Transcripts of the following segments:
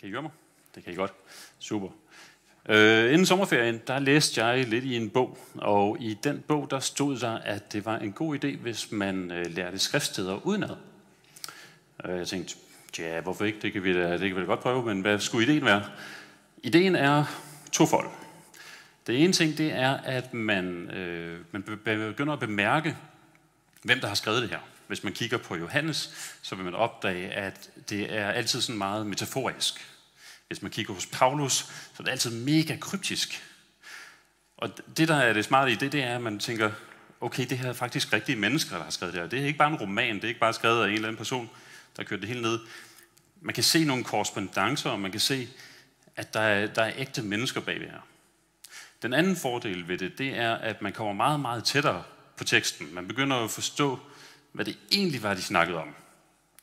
Kan I høre mig? Det kan I godt. Super. Øh, inden sommerferien, der læste jeg lidt i en bog, og i den bog, der stod der, at det var en god idé, hvis man øh, lærte skriftsteder udenad. Øh, jeg tænkte, ja, hvorfor ikke? Det kan, vi da, det kan vi da godt prøve, men hvad skulle ideen være? Ideen er tofold. Det ene ting, det er, at man, øh, man begynder at bemærke, hvem der har skrevet det her. Hvis man kigger på Johannes, så vil man opdage, at det er altid sådan meget metaforisk. Hvis man kigger hos Paulus, så er det altid mega kryptisk. Og det, der er det smarte i det, det er, at man tænker, okay, det her er faktisk rigtige mennesker, der har skrevet det her. Det er ikke bare en roman, det er ikke bare skrevet af en eller anden person, der har kørt det hele ned. Man kan se nogle korrespondencer, og man kan se, at der er, der er ægte mennesker bagved her. Den anden fordel ved det, det er, at man kommer meget, meget tættere på teksten. Man begynder at forstå, hvad det egentlig var, de snakkede om.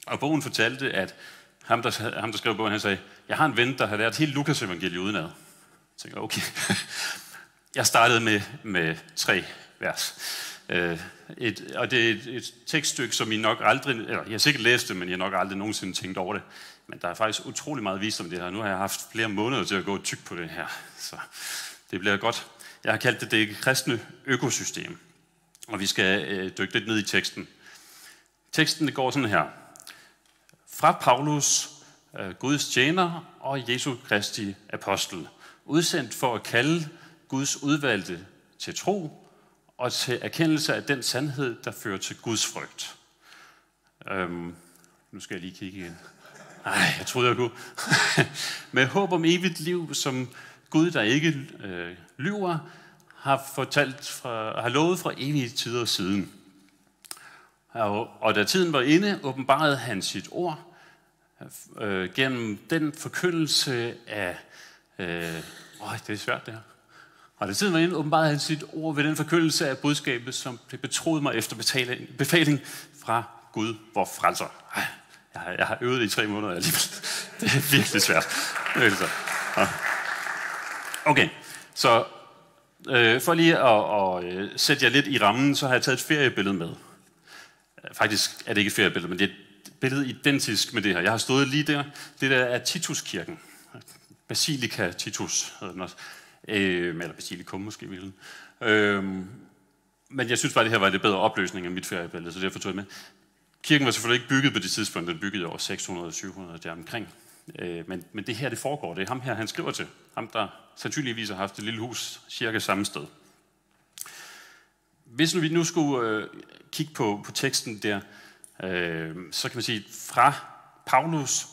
Og bogen fortalte, at ham, der, ham, der skrev bogen, han sagde, jeg har en ven, der har lært hele Lukas evangeliet udenad. Jeg tænker, okay. Jeg startede med, med tre vers. Øh, et, og det er et, et tekststykke, som I nok aldrig, eller jeg har sikkert læst det, men jeg har nok aldrig nogensinde tænkt over det. Men der er faktisk utrolig meget vist om det her. Nu har jeg haft flere måneder til at gå tyk på det her. Så det bliver godt. Jeg har kaldt det det kristne økosystem. Og vi skal øh, dykke lidt ned i teksten. Teksten det går sådan her. Fra Paulus, øh, Guds tjener og Jesu Kristi apostel, udsendt for at kalde Guds udvalgte til tro og til erkendelse af den sandhed, der fører til Guds frygt. Øhm, nu skal jeg lige kigge igen. Nej, jeg troede, jeg kunne. Med håb om evigt liv, som Gud, der ikke øh, lyver, har, fortalt fra, har lovet fra evige tider siden. Og, og da tiden var inde, åbenbarede han sit ord øh, gennem den forkyndelse af... Øh, åh, det er svært det her. Og da tiden var inde, åbenbarede han sit ord ved den forkyndelse af budskabet, som blev betroet mig efter betaling, befaling fra Gud, vor frelser. Ej, jeg har, jeg har øvet det i tre måneder alligevel. Det er virkelig svært. Altså, virkelig Okay, så øh, for lige at, at, at sætte jer lidt i rammen, så har jeg taget et feriebillede med. Faktisk er det ikke et feriebillede, men det er et billede identisk med det her. Jeg har stået lige der. Det der er Tituskirken. Basilika Titus hedder den også. Øh, eller Basilikum måske i øh, Men jeg synes bare, at det her var lidt bedre opløsning af mit feriebillede, så derfor tog jeg med. Kirken var selvfølgelig ikke bygget på det tidspunkt, den byggede over 600-700 der omkring. Øh, men, men det her, det foregår. Det er ham her, han skriver til. Ham, der sandsynligvis har haft et lille hus cirka samme sted. Hvis nu vi nu skulle øh, kigge på, på teksten der, øh, så kan man sige, fra Paulus,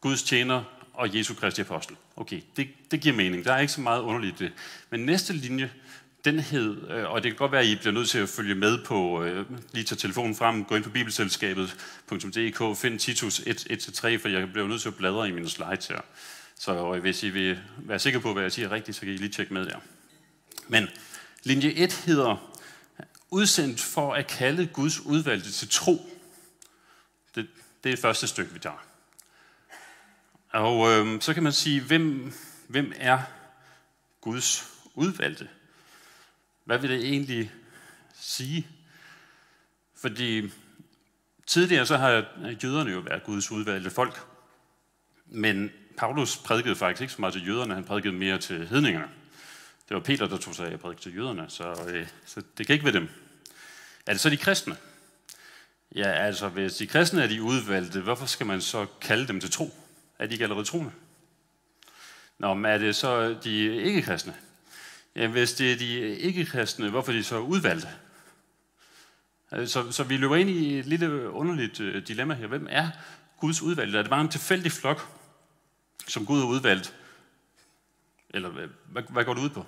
Guds tjener og Jesu Kristi apostel. Okay, det, det giver mening. Der er ikke så meget underligt det. Men næste linje, den hed, øh, og det kan godt være, at I bliver nødt til at følge med på, øh, lige tage telefonen frem, gå ind på bibelselskabet.dk, find Titus 1-3, for jeg bliver nødt til at bladre i mine slides her. Så øh, hvis I vil være sikre på, hvad jeg siger rigtigt, så kan I lige tjekke med der. Men linje 1 hedder, udsendt for at kalde Guds udvalgte til tro. Det, det er det første stykke, vi tager. Og øh, så kan man sige, hvem, hvem er Guds udvalgte? Hvad vil det egentlig sige? Fordi tidligere så har jøderne jo været Guds udvalgte folk. Men Paulus prædikede faktisk ikke så meget til jøderne, han prædikede mere til hedningerne. Det var Peter, der tog sig af at prædike til jøderne, så, øh, så det kan ikke være dem. Er det så de kristne? Ja, altså hvis de kristne er de udvalgte, hvorfor skal man så kalde dem til tro? Er de ikke allerede troende? Nå, men er det så de ikke-kristne? Ja, hvis det er de ikke-kristne, hvorfor er de så udvalgte? Øh, så, så vi løber ind i et lille underligt øh, dilemma her. Hvem er Guds udvalgte? Er det bare en tilfældig flok, som Gud har udvalgt? Eller hvad, hvad går det ud på?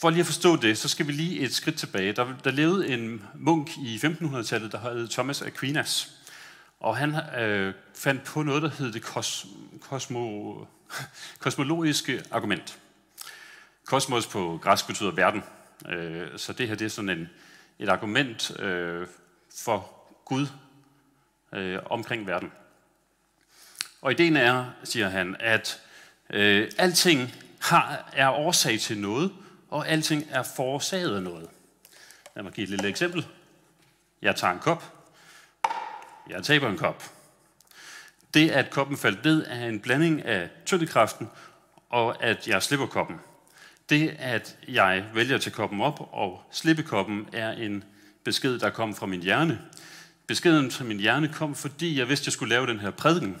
For lige at forstå det, så skal vi lige et skridt tilbage. Der, der levede en munk i 1500-tallet, der hed Thomas Aquinas. Og han øh, fandt på noget, der hed det kos, kosmo, kosmologiske argument. Kosmos på græsk betyder verden. Øh, så det her det er sådan en, et argument øh, for Gud øh, omkring verden. Og ideen er, siger han, at øh, alting har, er årsag til noget, og alting er forårsaget af noget. Lad mig give et lille eksempel. Jeg tager en kop. Jeg taber en kop. Det, at koppen faldt ned, er en blanding af tyngdekraften og at jeg slipper koppen. Det, at jeg vælger at tage koppen op og slippe koppen, er en besked, der kom fra min hjerne. Beskeden fra min hjerne kom, fordi jeg vidste, at jeg skulle lave den her prædiken,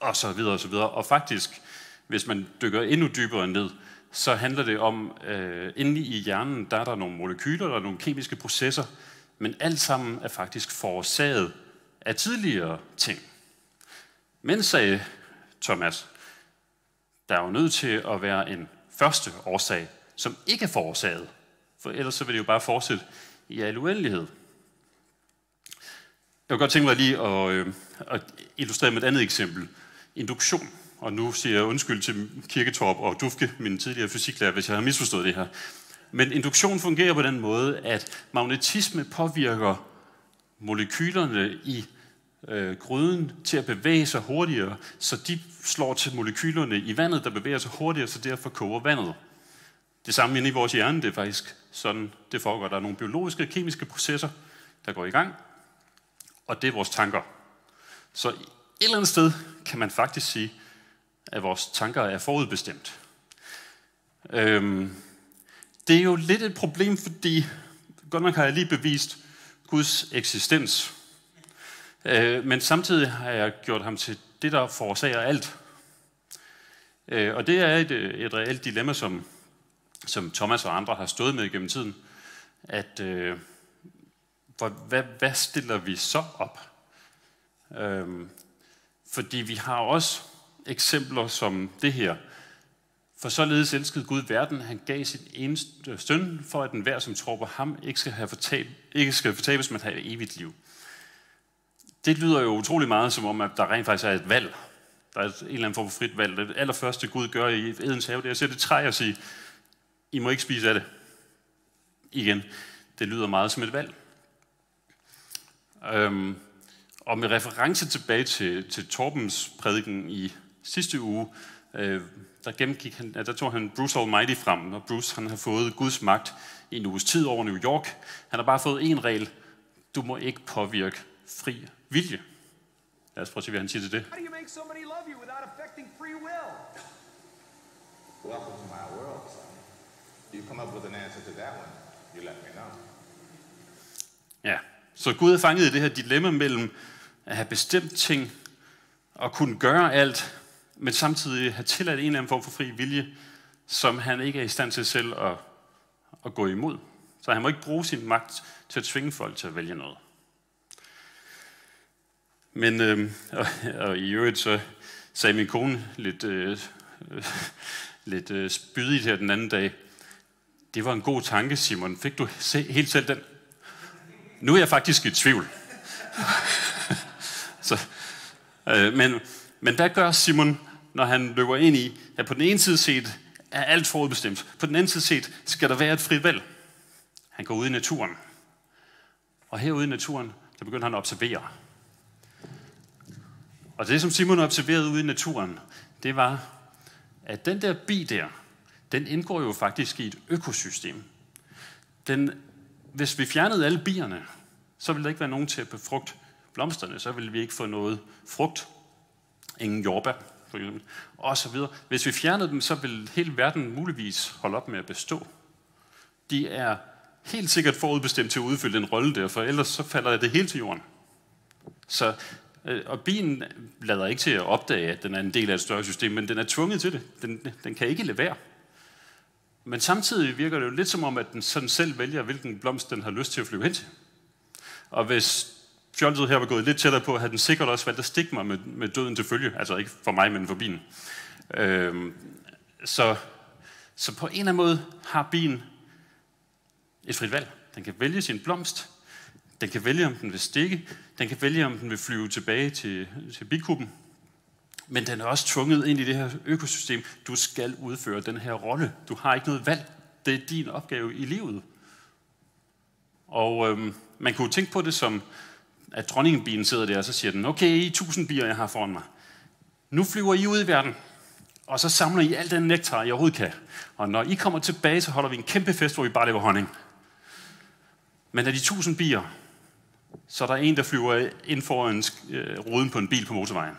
og så videre og så videre. Og faktisk, hvis man dykker endnu dybere ned, så handler det om, øh, inde i hjernen, der er der nogle molekyler, der er nogle kemiske processer, men alt sammen er faktisk forårsaget af tidligere ting. Men, sagde Thomas, der er jo nødt til at være en første årsag, som ikke er forårsaget. For ellers så vil det jo bare fortsætte i al uendelighed. Jeg kunne godt tænke mig lige at, øh, at illustrere med et andet eksempel. Induktion. Og nu siger jeg undskyld til Kirketorp og Dufke, min tidligere fysiklærer, hvis jeg har misforstået det her. Men induktion fungerer på den måde, at magnetisme påvirker molekylerne i øh, gryden til at bevæge sig hurtigere, så de slår til molekylerne i vandet, der bevæger sig hurtigere, så derfor koger vandet. Det samme inde i vores hjerne, det er faktisk sådan, det foregår. Der er nogle biologiske og kemiske processer, der går i gang, og det er vores tanker. Så et eller andet sted kan man faktisk sige, at vores tanker er forudbestemt. Øhm, det er jo lidt et problem, fordi godt nok har jeg lige bevist Guds eksistens. Øh, men samtidig har jeg gjort ham til det, der forårsager alt. Øh, og det er et, øh, et reelt dilemma, som, som Thomas og andre har stået med gennem tiden. At øh, hvad, hvad stiller vi så op? Øh, fordi vi har også eksempler som det her. For således elskede Gud verden, han gav sin eneste søn, for at den hver, som tror på ham, ikke skal, have fortab, ikke skal fortabes, men have evigt liv. Det lyder jo utrolig meget som om, at der rent faktisk er et valg. Der er en eller anden form for frit valg. Det allerførste Gud gør i Edens have, det er at sætte træ og sige, I må ikke spise af det. Igen, det lyder meget som et valg. Øhm, og med reference tilbage til, til Torbens prædiken i sidste uge, øh, der, gennemgik han, der tog han Bruce Almighty frem, og Bruce han har fået Guds magt i en uges tid over New York. Han har bare fået en regel. Du må ikke påvirke fri vilje. Lad os prøve at se, hvad han siger til det. How do you make somebody love you without affecting free will? Welcome to my world, son. You come up with an answer to that one, you let me know. Ja, så Gud er fanget i det her dilemma mellem at have bestemt ting og kunne gøre alt, men samtidig have tilladt en eller anden form for fri vilje, som han ikke er i stand til selv at, at gå imod. Så han må ikke bruge sin magt til at tvinge folk til at vælge noget. Men øh, og, og i øvrigt så sagde min kone lidt, øh, øh, lidt øh, spydigt her den anden dag, det var en god tanke, Simon. Fik du se, helt selv den? Nu er jeg faktisk i tvivl. så, øh, men, men hvad gør Simon, når han løber ind i, at på den ene side set er alt forudbestemt, på den anden side set skal der være et frit valg. Han går ud i naturen. Og herude i naturen, der begynder han at observere. Og det, som Simon observerede ude i naturen, det var, at den der bi der, den indgår jo faktisk i et økosystem. Den, hvis vi fjernede alle bierne, så ville der ikke være nogen til at befrugte blomsterne, så ville vi ikke få noget frugt. Ingen jordbær, for eksempel, og så videre. Hvis vi fjernede dem, så ville hele verden muligvis holde op med at bestå. De er helt sikkert forudbestemt til at udfylde den rolle der, for ellers så falder det hele til jorden. Så Øh, og bilen lader ikke til at opdage, at den er en del af et større system, men den er tvunget til det. Den, den kan ikke levere. Men samtidig virker det jo lidt som om, at den sådan selv vælger, hvilken blomst den har lyst til at flyve hen til. Og hvis fjolset her var gået lidt tættere på, havde den sikkert også valgt at stikke mig med, med døden til følge. Altså ikke for mig, men for bilen. Øhm, så, så på en eller anden måde har bilen et frit valg. Den kan vælge sin blomst, den kan vælge, om den vil stikke. Den kan vælge, om den vil flyve tilbage til, til bikuben. Men den er også tvunget ind i det her økosystem. Du skal udføre den her rolle. Du har ikke noget valg. Det er din opgave i livet. Og øhm, man kunne tænke på det som, at dronningenbien sidder der, og så siger den, okay, I tusind bier, jeg har foran mig. Nu flyver I ud i verden, og så samler I al den nektar, I overhovedet kan. Og når I kommer tilbage, så holder vi en kæmpe fest, hvor vi bare laver honning. Men af de tusind bier, så er der en, der flyver ind foran øh, ruden på en bil på motorvejen.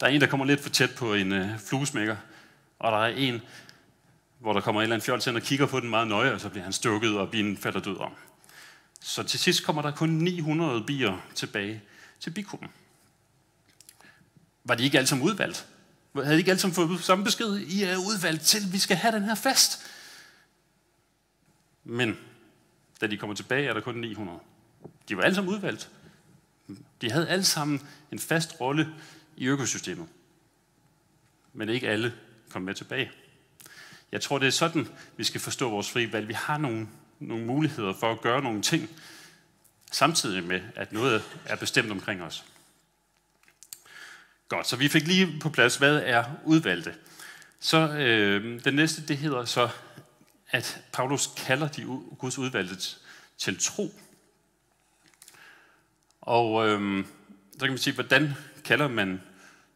Der er en, der kommer lidt for tæt på en øh, fluesmækker, og der er en, hvor der kommer en eller anden fjol til og kigger på den meget nøje, og så bliver han stukket, og bilen falder død om. Så til sidst kommer der kun 900 bier tilbage til bikuben. Var de ikke alle sammen udvalgt? Havde de ikke alle sammen fået samme besked? I er udvalgt til, at vi skal have den her fest. Men da de kommer tilbage, er der kun 900. De var alle sammen udvalgt. De havde alle sammen en fast rolle i økosystemet. Men ikke alle kom med tilbage. Jeg tror, det er sådan, vi skal forstå vores frie valg. Vi har nogle, nogle muligheder for at gøre nogle ting, samtidig med, at noget er bestemt omkring os. Godt, så vi fik lige på plads, hvad er udvalgte. Så øh, den næste, det hedder så, at Paulus kalder de Guds udvalgte til tro. Og øh, så kan man sige, hvordan kalder man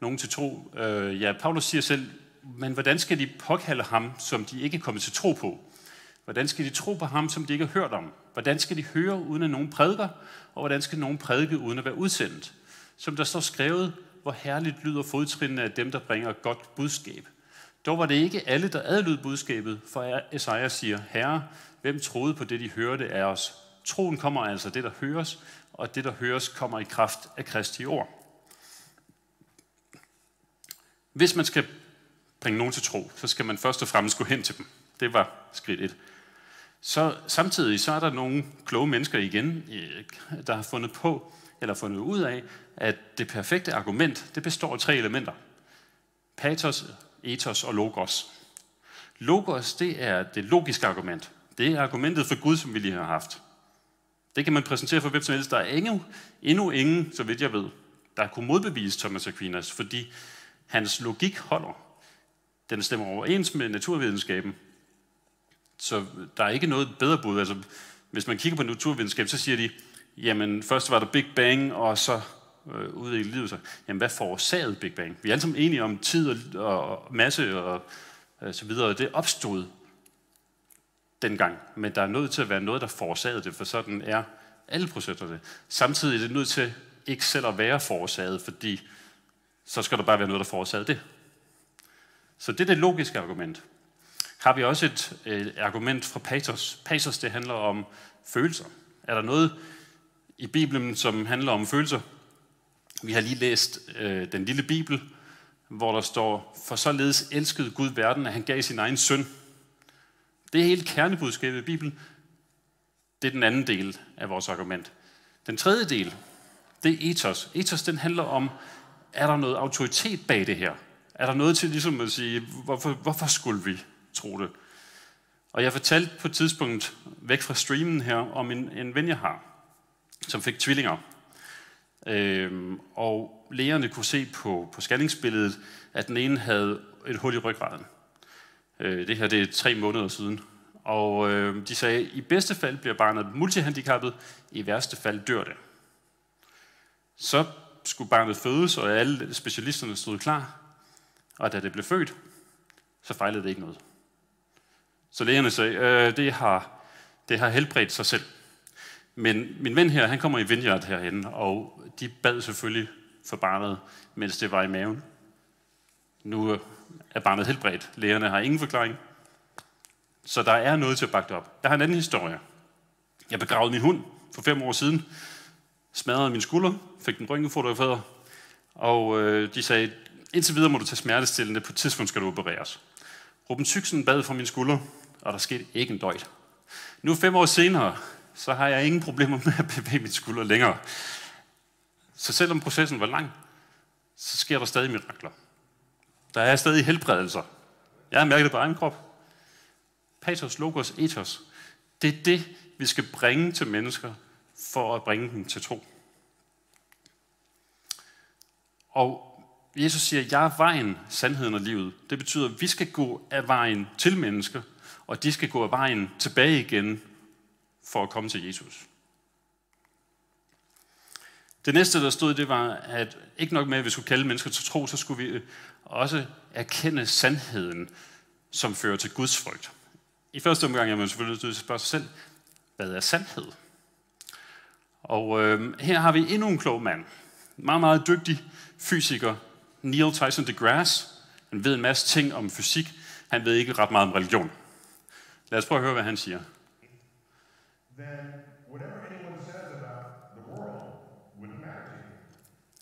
nogen til tro? Øh, ja, Paulus siger selv, men hvordan skal de påkalde ham, som de ikke er kommet til tro på? Hvordan skal de tro på ham, som de ikke har hørt om? Hvordan skal de høre, uden at nogen prædiker? Og hvordan skal nogen prædike, uden at være udsendt? Som der står skrevet, hvor herligt lyder fodtrinene af dem, der bringer godt budskab. Dog var det ikke alle, der adlød budskabet, for Esajas siger, Herre, hvem troede på det, de hørte af os? Troen kommer altså det, der høres, og det, der høres, kommer i kraft af Kristi ord. Hvis man skal bringe nogen til tro, så skal man først og fremmest gå hen til dem. Det var skridt et. Så samtidig så er der nogle kloge mennesker igen, der har fundet på, eller fundet ud af, at det perfekte argument, det består af tre elementer. Patos, ethos og logos. Logos, det er det logiske argument. Det er argumentet for Gud, som vi lige har haft. Det kan man præsentere for hvem som helst. Der er endnu, endnu ingen, så vidt jeg ved, der kunne modbevise Thomas Aquinas, fordi hans logik holder. Den stemmer overens med naturvidenskaben. Så der er ikke noget bedre bud. Altså, hvis man kigger på naturvidenskab, så siger de, jamen først var der Big Bang, og så øh, ude i livet, så, jamen hvad forårsagede Big Bang? Vi er alle sammen enige om tid og, og masse og øh, så videre. Det opstod dengang, men der er nødt til at være noget, der forårsagede det, for sådan er alle processer det. Samtidig er det nødt til ikke selv at være forårsaget, fordi så skal der bare være noget, der forårsagede det. Så det er det logiske argument. Har vi også et øh, argument fra Patos. Patos, det handler om følelser. Er der noget i Bibelen, som handler om følelser? Vi har lige læst øh, den lille Bibel, hvor der står, for således elskede Gud verden, at han gav sin egen søn. Det er helt kernebudskabet i Bibelen. Det er den anden del af vores argument. Den tredje del, det er ethos. Ethos, den handler om, er der noget autoritet bag det her? Er der noget til ligesom at sige, hvorfor, hvorfor skulle vi tro det? Og jeg fortalte på et tidspunkt væk fra streamen her om en, en ven, jeg har, som fik tvillinger. Øhm, og lægerne kunne se på, på scanningsbilledet, at den ene havde et hul i ryggraden. Øh, det her det er tre måneder siden. Og øh, de sagde, at i bedste fald bliver barnet multihandicappet, i værste fald dør det. Så skulle barnet fødes, og alle specialisterne stod klar. Og da det blev født, så fejlede det ikke noget. Så lægerne sagde, øh, det, har, det har helbredt sig selv. Men min ven her, han kommer i Vineyard herhen, og de bad selvfølgelig for barnet, mens det var i maven. Nu øh, er barnet helbredt. Lægerne har ingen forklaring. Så der er noget til at bakke det op. Jeg har en anden historie. Jeg begravede min hund for fem år siden, smadrede min skulder, fik den rynkefotograferet, og øh, de sagde, indtil videre må du tage smertestillende, på et tidspunkt skal du opereres. Ruben Tyksen bad for min skulder, og der skete ikke en døjt. Nu fem år senere, så har jeg ingen problemer med at bevæge mit skulder længere. Så selvom processen var lang, så sker der stadig mirakler. Der er stadig helbredelser. Jeg har mærket det på egen krop. Patos, logos, ethos. Det er det, vi skal bringe til mennesker, for at bringe dem til tro. Og Jesus siger, jeg er vejen, sandheden og livet. Det betyder, at vi skal gå af vejen til mennesker, og de skal gå af vejen tilbage igen for at komme til Jesus. Det næste, der stod, det var, at ikke nok med, at vi skulle kalde mennesker til tro, så skulle vi øh, også erkende sandheden, som fører til Guds frygt. I første omgang er man selvfølgelig nødt til at spørge sig selv, hvad er sandhed? Og øh, her har vi endnu en klog mand. Meget, meget dygtig fysiker, Neil Tyson deGrasse, han ved en masse ting om fysik, han ved ikke ret meget om religion. Lad os prøve at høre, hvad han siger.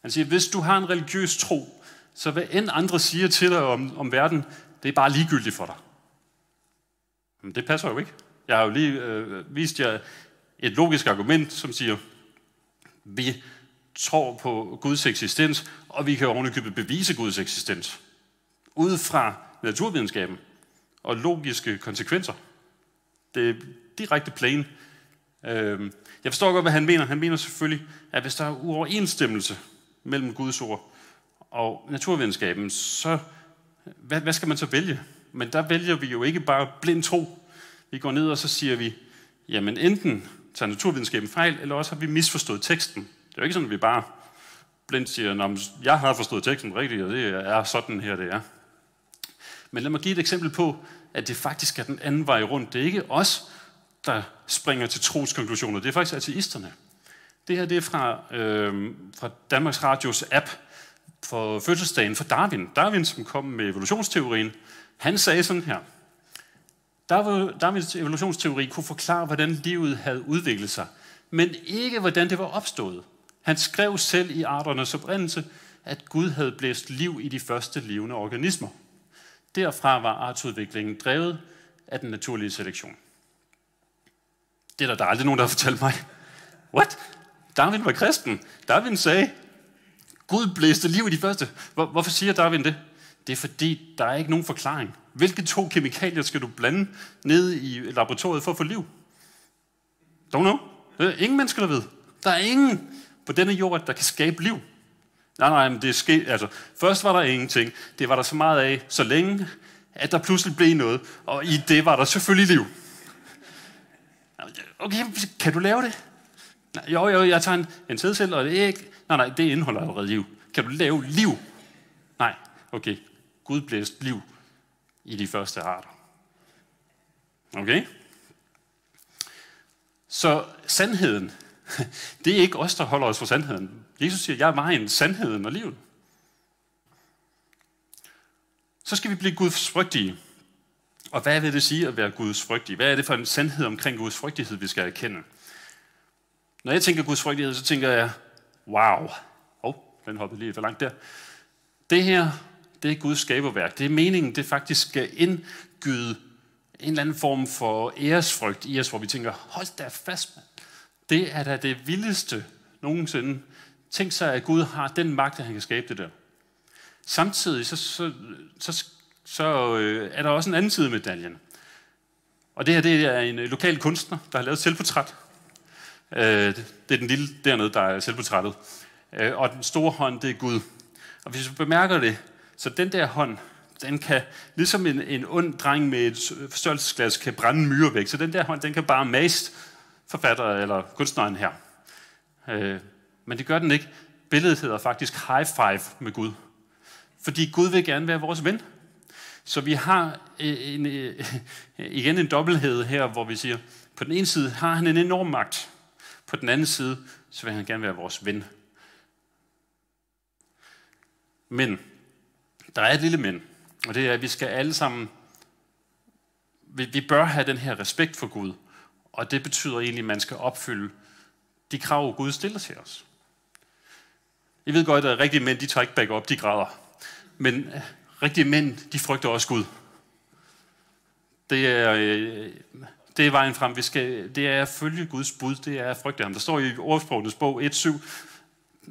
Han siger, hvis du har en religiøs tro, så hvad end andre siger til dig om, om verden, det er bare ligegyldigt for dig. Men det passer jo ikke. Jeg har jo lige øh, vist jer et logisk argument, som siger, vi tror på Guds eksistens, og vi kan ovenikøbet bevise Guds eksistens. Ud fra naturvidenskaben og logiske konsekvenser. Det er direkte plain. Øhm, jeg forstår godt, hvad han mener. Han mener selvfølgelig, at hvis der er uoverensstemmelse mellem Guds ord og naturvidenskaben, så hvad, hvad skal man så vælge? Men der vælger vi jo ikke bare blind tro. Vi går ned og så siger vi, jamen enten tager naturvidenskaben fejl, eller også har vi misforstået teksten. Det er jo ikke sådan, at vi bare blindt siger, "Nå, jeg har forstået teksten rigtigt, og det er sådan her, det er. Men lad mig give et eksempel på, at det faktisk er den anden vej rundt. Det er ikke os, der springer til troskonklusioner. Det er faktisk ateisterne. Det her det er fra, øh, fra Danmarks Radios app for fødselsdagen for Darwin. Darwin, som kom med evolutionsteorien, han sagde sådan her. Darwin- Darwins evolutionsteori kunne forklare, hvordan livet havde udviklet sig, men ikke hvordan det var opstået. Han skrev selv i arternes oprindelse, at Gud havde blæst liv i de første levende organismer. Derfra var artsudviklingen drevet af den naturlige selektion. Det er der, der er aldrig nogen, der har fortalt mig. What? Darwin var kristen. Darwin sagde, Gud blæste liv i de første. Hvor, hvorfor siger Darwin det? Det er fordi, der er ikke nogen forklaring. Hvilke to kemikalier skal du blande ned i laboratoriet for at få liv? Don't know. Det er ingen mennesker, der ved. Der er ingen på denne jord, der kan skabe liv. Nej, nej, men det er ske, altså, først var der ingenting. Det var der så meget af, så længe, at der pludselig blev noget. Og i det var der selvfølgelig liv. Okay, kan du lave det? Nej, jo, jo, jeg tager en, en sædcelle og et æg. Nej, nej, det indeholder allerede liv. Kan du lave liv? Nej, okay. Gud blæste liv i de første arter. Okay? Så sandheden, det er ikke os, der holder os for sandheden. Jesus siger, jeg er vejen, sandheden og livet. Så skal vi blive Guds frygtige. Og hvad vil det sige at være Guds frygtige? Hvad er det for en sandhed omkring Guds frygtighed, vi skal erkende? Når jeg tænker Guds frygtighed, så tænker jeg, wow. Åh, oh, den hoppede lige for langt der. Det her, det er Guds skaberværk. Det er meningen, det faktisk skal indgyde en eller anden form for æresfrygt i os, hvor vi tænker, hold da fast, mand. Det er da det vildeste nogensinde. Tænk sig, at Gud har den magt, at han kan skabe det der. Samtidig så, så, så, så øh, er der også en anden side af medaljen. Og det her det er en øh, lokal kunstner, der har lavet et selvportræt. Øh, det er den lille dernede, der er selvportrættet. Øh, og den store hånd, det er Gud. Og hvis vi bemærker det, så den der hånd, den kan, ligesom en, en ond dreng med et forstørrelsesglas, kan brænde myre væk. Så den der hånd, den kan bare mast forfatter eller kunstneren her. Øh, men det gør den ikke. Billedet hedder faktisk high five med Gud. Fordi Gud vil gerne være vores ven. Så vi har øh, en, en, øh, igen en dobbelthed her, hvor vi siger, på den ene side har han en enorm magt. På den anden side, så vil han gerne være vores ven. Men, der er et lille men, og det er, at vi skal alle sammen, vi, vi bør have den her respekt for Gud, og det betyder egentlig, at man skal opfylde de krav, Gud stiller til os. I ved godt, at rigtige mænd, de tager ikke back op, de græder. Men øh, rigtige mænd, de frygter også Gud. Det er, øh, det er vejen frem. Vi skal, det er at følge Guds bud, det er at frygte ham. Der står i ordsprogenes bog 1.7,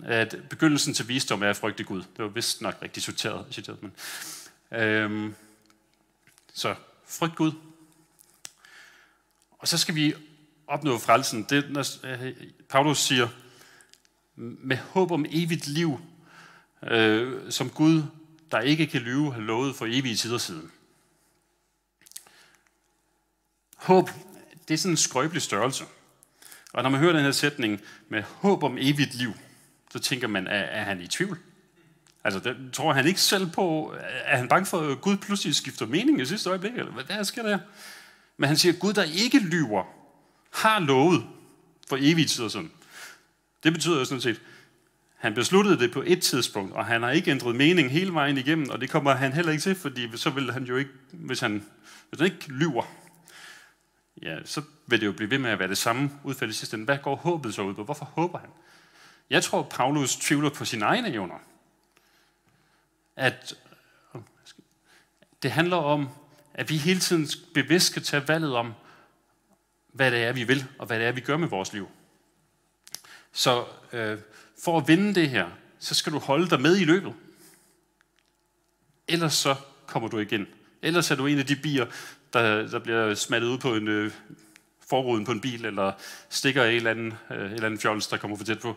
at begyndelsen til visdom er at frygte Gud. Det var vist nok rigtig citeret, citeret men. Øhm, så frygt Gud. Og så skal vi opnå frelsen. Det, når øh, Paulus siger, med håb om evigt liv, øh, som Gud, der ikke kan lyve, har lovet for evige tider siden. Håb, det er sådan en skrøbelig størrelse. Og når man hører den her sætning med håb om evigt liv, så tænker man, er, er han i tvivl? Altså, det tror han ikke selv på. Er han bange for, at Gud pludselig skifter mening i sidste øjeblik? Eller hvad, der sker der? Men han siger, at Gud, der ikke lyver, har lovet for evigt tid og sådan. Det betyder jo sådan set, Han besluttede det på et tidspunkt, og han har ikke ændret mening hele vejen igennem, og det kommer han heller ikke til, fordi så vil han jo ikke, hvis han, hvis han ikke lyver, ja, så vil det jo blive ved med at være det samme udfald i sidste ende. Hvad går håbet så ud på? Hvorfor håber han? Jeg tror, Paulus tvivler på sine egne evner. At oh, det handler om, at vi hele tiden bevidst skal tage valget om, hvad det er, vi vil, og hvad det er, vi gør med vores liv. Så øh, for at vinde det her, så skal du holde dig med i løbet. Ellers så kommer du igen. Ellers er du en af de bier, der, der bliver smattet ud på en øh, forruden på en bil, eller stikker en eller anden, øh, en eller anden fjols, der kommer for tæt på.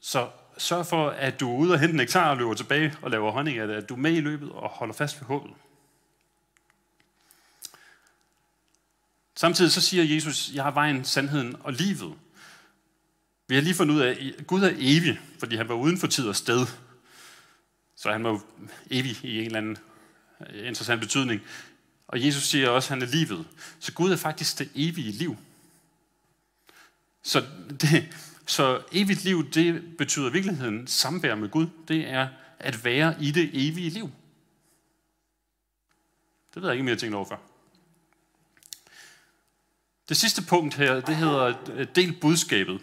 Så sørg for, at du er ude og hente nektar og løber tilbage og laver honning af det, at du er med i løbet og holder fast ved håbet. Samtidig så siger Jesus, jeg har vejen, sandheden og livet. Vi har lige fundet ud af, at Gud er evig, fordi han var uden for tid og sted. Så han var evig i en eller anden øh, interessant betydning. Og Jesus siger også, at han er livet. Så Gud er faktisk det evige liv. Så, det, så evigt liv, det betyder i virkeligheden samvær med Gud. Det er at være i det evige liv. Det ved jeg ikke, om jeg har tænkt over før. Det sidste punkt her, det hedder øh, del budskabet.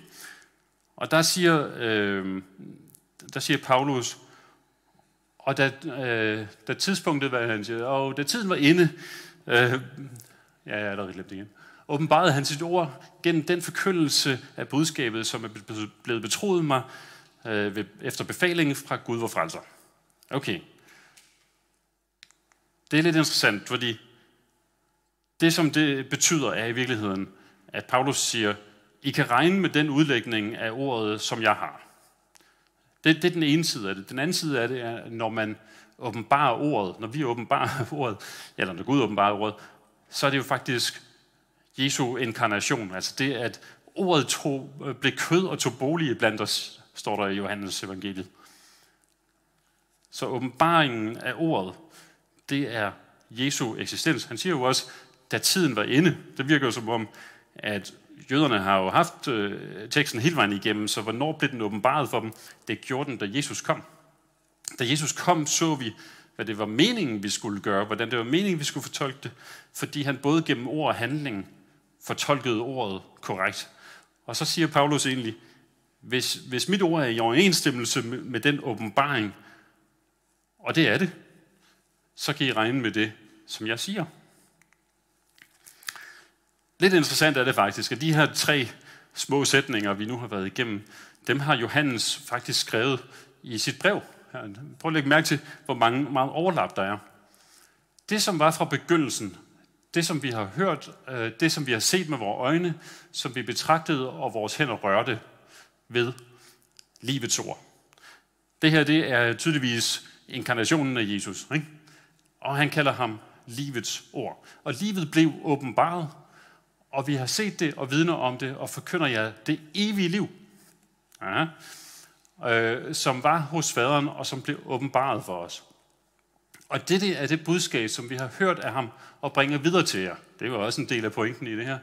Og der siger, øh, der siger Paulus, og da, øh, da tidspunktet var, han siger, og da tiden var inde, øh, ja, jeg er allerede glemt igen, åbenbarede han sit ord gennem den forkyndelse af budskabet, som er blevet betroet mig øh, ved, efter befalingen fra Gud vor frelser. Okay. Det er lidt interessant, fordi det, som det betyder, er i virkeligheden, at Paulus siger, I kan regne med den udlægning af ordet, som jeg har. Det, det er den ene side af det. Den anden side af det er, når man åbenbarer ordet, når vi åbenbarer ordet, eller når Gud åbenbarer ordet, så er det jo faktisk Jesu inkarnation. Altså det, at ordet tog, øh, blev kød og tog bolig blandt os, står der i Johannes evangeliet. Så åbenbaringen af ordet, det er Jesu eksistens. Han siger jo også, da tiden var inde. Det virker jo som om, at jøderne har jo haft øh, teksten hele vejen igennem, så hvornår blev den åbenbaret for dem? Det gjorde den, da Jesus kom. Da Jesus kom, så vi, hvad det var meningen, vi skulle gøre, hvordan det var meningen, vi skulle fortolke det, fordi han både gennem ord og handling fortolkede ordet korrekt. Og så siger Paulus egentlig, hvis, hvis mit ord er i overensstemmelse med, med den åbenbaring, og det er det, så kan I regne med det, som jeg siger. Lidt interessant er det faktisk, at de her tre små sætninger, vi nu har været igennem, dem har Johannes faktisk skrevet i sit brev. Prøv at lægge mærke til, hvor mange, meget overlap der er. Det, som var fra begyndelsen, det, som vi har hørt, øh, det, som vi har set med vores øjne, som vi betragtede og vores hænder rørte ved livets ord. Det her, det er tydeligvis inkarnationen af Jesus. Ikke? Og han kalder ham livets ord. Og livet blev åbenbaret, og vi har set det og vidner om det, og forkynder jer det evige liv, ja, øh, som var hos faderen, og som blev åbenbaret for os. Og det er det budskab, som vi har hørt af ham, og bringer videre til jer. Det var også en del af pointen i det her.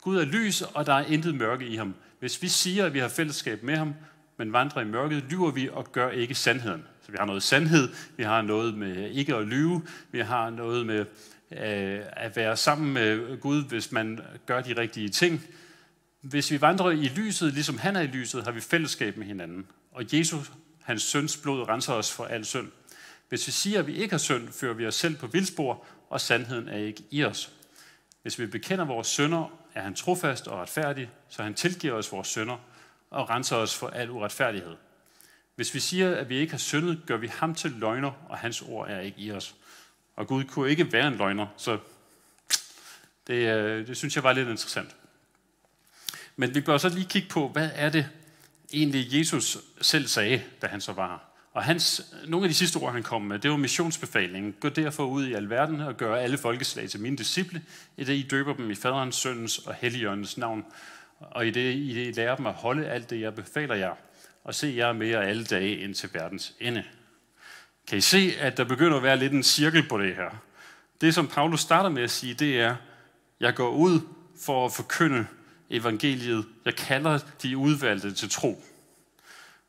Gud er lys, og der er intet mørke i ham. Hvis vi siger, at vi har fællesskab med ham, men vandrer i mørket, lyver vi og gør ikke sandheden. Så vi har noget sandhed, vi har noget med ikke at lyve, vi har noget med øh, at være sammen med Gud, hvis man gør de rigtige ting. Hvis vi vandrer i lyset, ligesom han er i lyset, har vi fællesskab med hinanden. Og Jesus, hans søns blod, renser os for al synd. Hvis vi siger, at vi ikke har synd, fører vi os selv på vildspor, og sandheden er ikke i os. Hvis vi bekender vores synder, er han trofast og retfærdig, så han tilgiver os vores synder og renser os for al uretfærdighed. Hvis vi siger, at vi ikke har syndet, gør vi ham til løgner, og hans ord er ikke i os. Og Gud kunne ikke være en løgner, så det, øh, det synes jeg var lidt interessant. Men vi bør så lige kigge på, hvad er det egentlig Jesus selv sagde, da han så var her. Og hans, nogle af de sidste ord, han kom med, det var missionsbefalingen. Gå derfor ud i alverden og gør alle folkeslag til mine disciple, i det I døber dem i faderens, søndens og helligåndens navn, og i det I lærer dem at holde alt det, jeg befaler jer, og se jer med jer alle dage ind til verdens ende. Kan I se, at der begynder at være lidt en cirkel på det her? Det, som Paulus starter med at sige, det er, jeg går ud for at forkynde evangeliet. Jeg kalder de udvalgte til tro.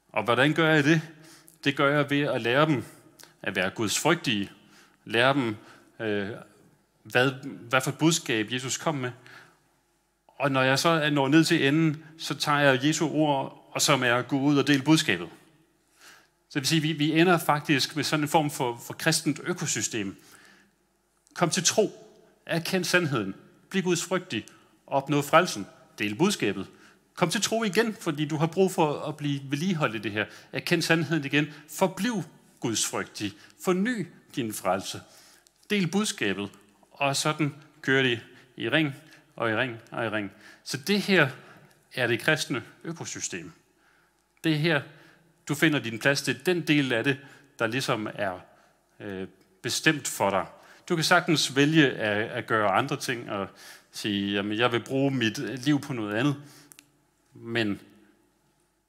Og hvordan gør jeg det? Det gør jeg ved at lære dem at være Guds frygtige. Lære dem, øh, hvad, hvad for et budskab Jesus kom med. Og når jeg så når ned til enden, så tager jeg Jesu ord, og så er jeg gå ud og dele budskabet. Det vil sige, at vi, vi ender faktisk med sådan en form for, for kristent økosystem. Kom til tro. Erkend sandheden. Bliv Guds frygtig. Opnå frelsen. Del budskabet. Kom til tro igen, fordi du har brug for at blive vedligeholdt i det her. Erkend sandheden igen. Forbliv Guds frygtig. Forny din frelse. Del budskabet. Og sådan kører de i ring og i ring og i ring. Så det her er det kristne økosystem. Det her, du finder din plads til den del af det, der ligesom er øh, bestemt for dig. Du kan sagtens vælge at, at gøre andre ting og sige, jamen jeg vil bruge mit liv på noget andet, men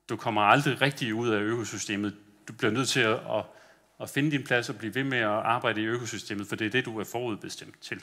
du kommer aldrig rigtig ud af økosystemet. Du bliver nødt til at, at, at finde din plads og blive ved med at arbejde i økosystemet, for det er det, du er forudbestemt til.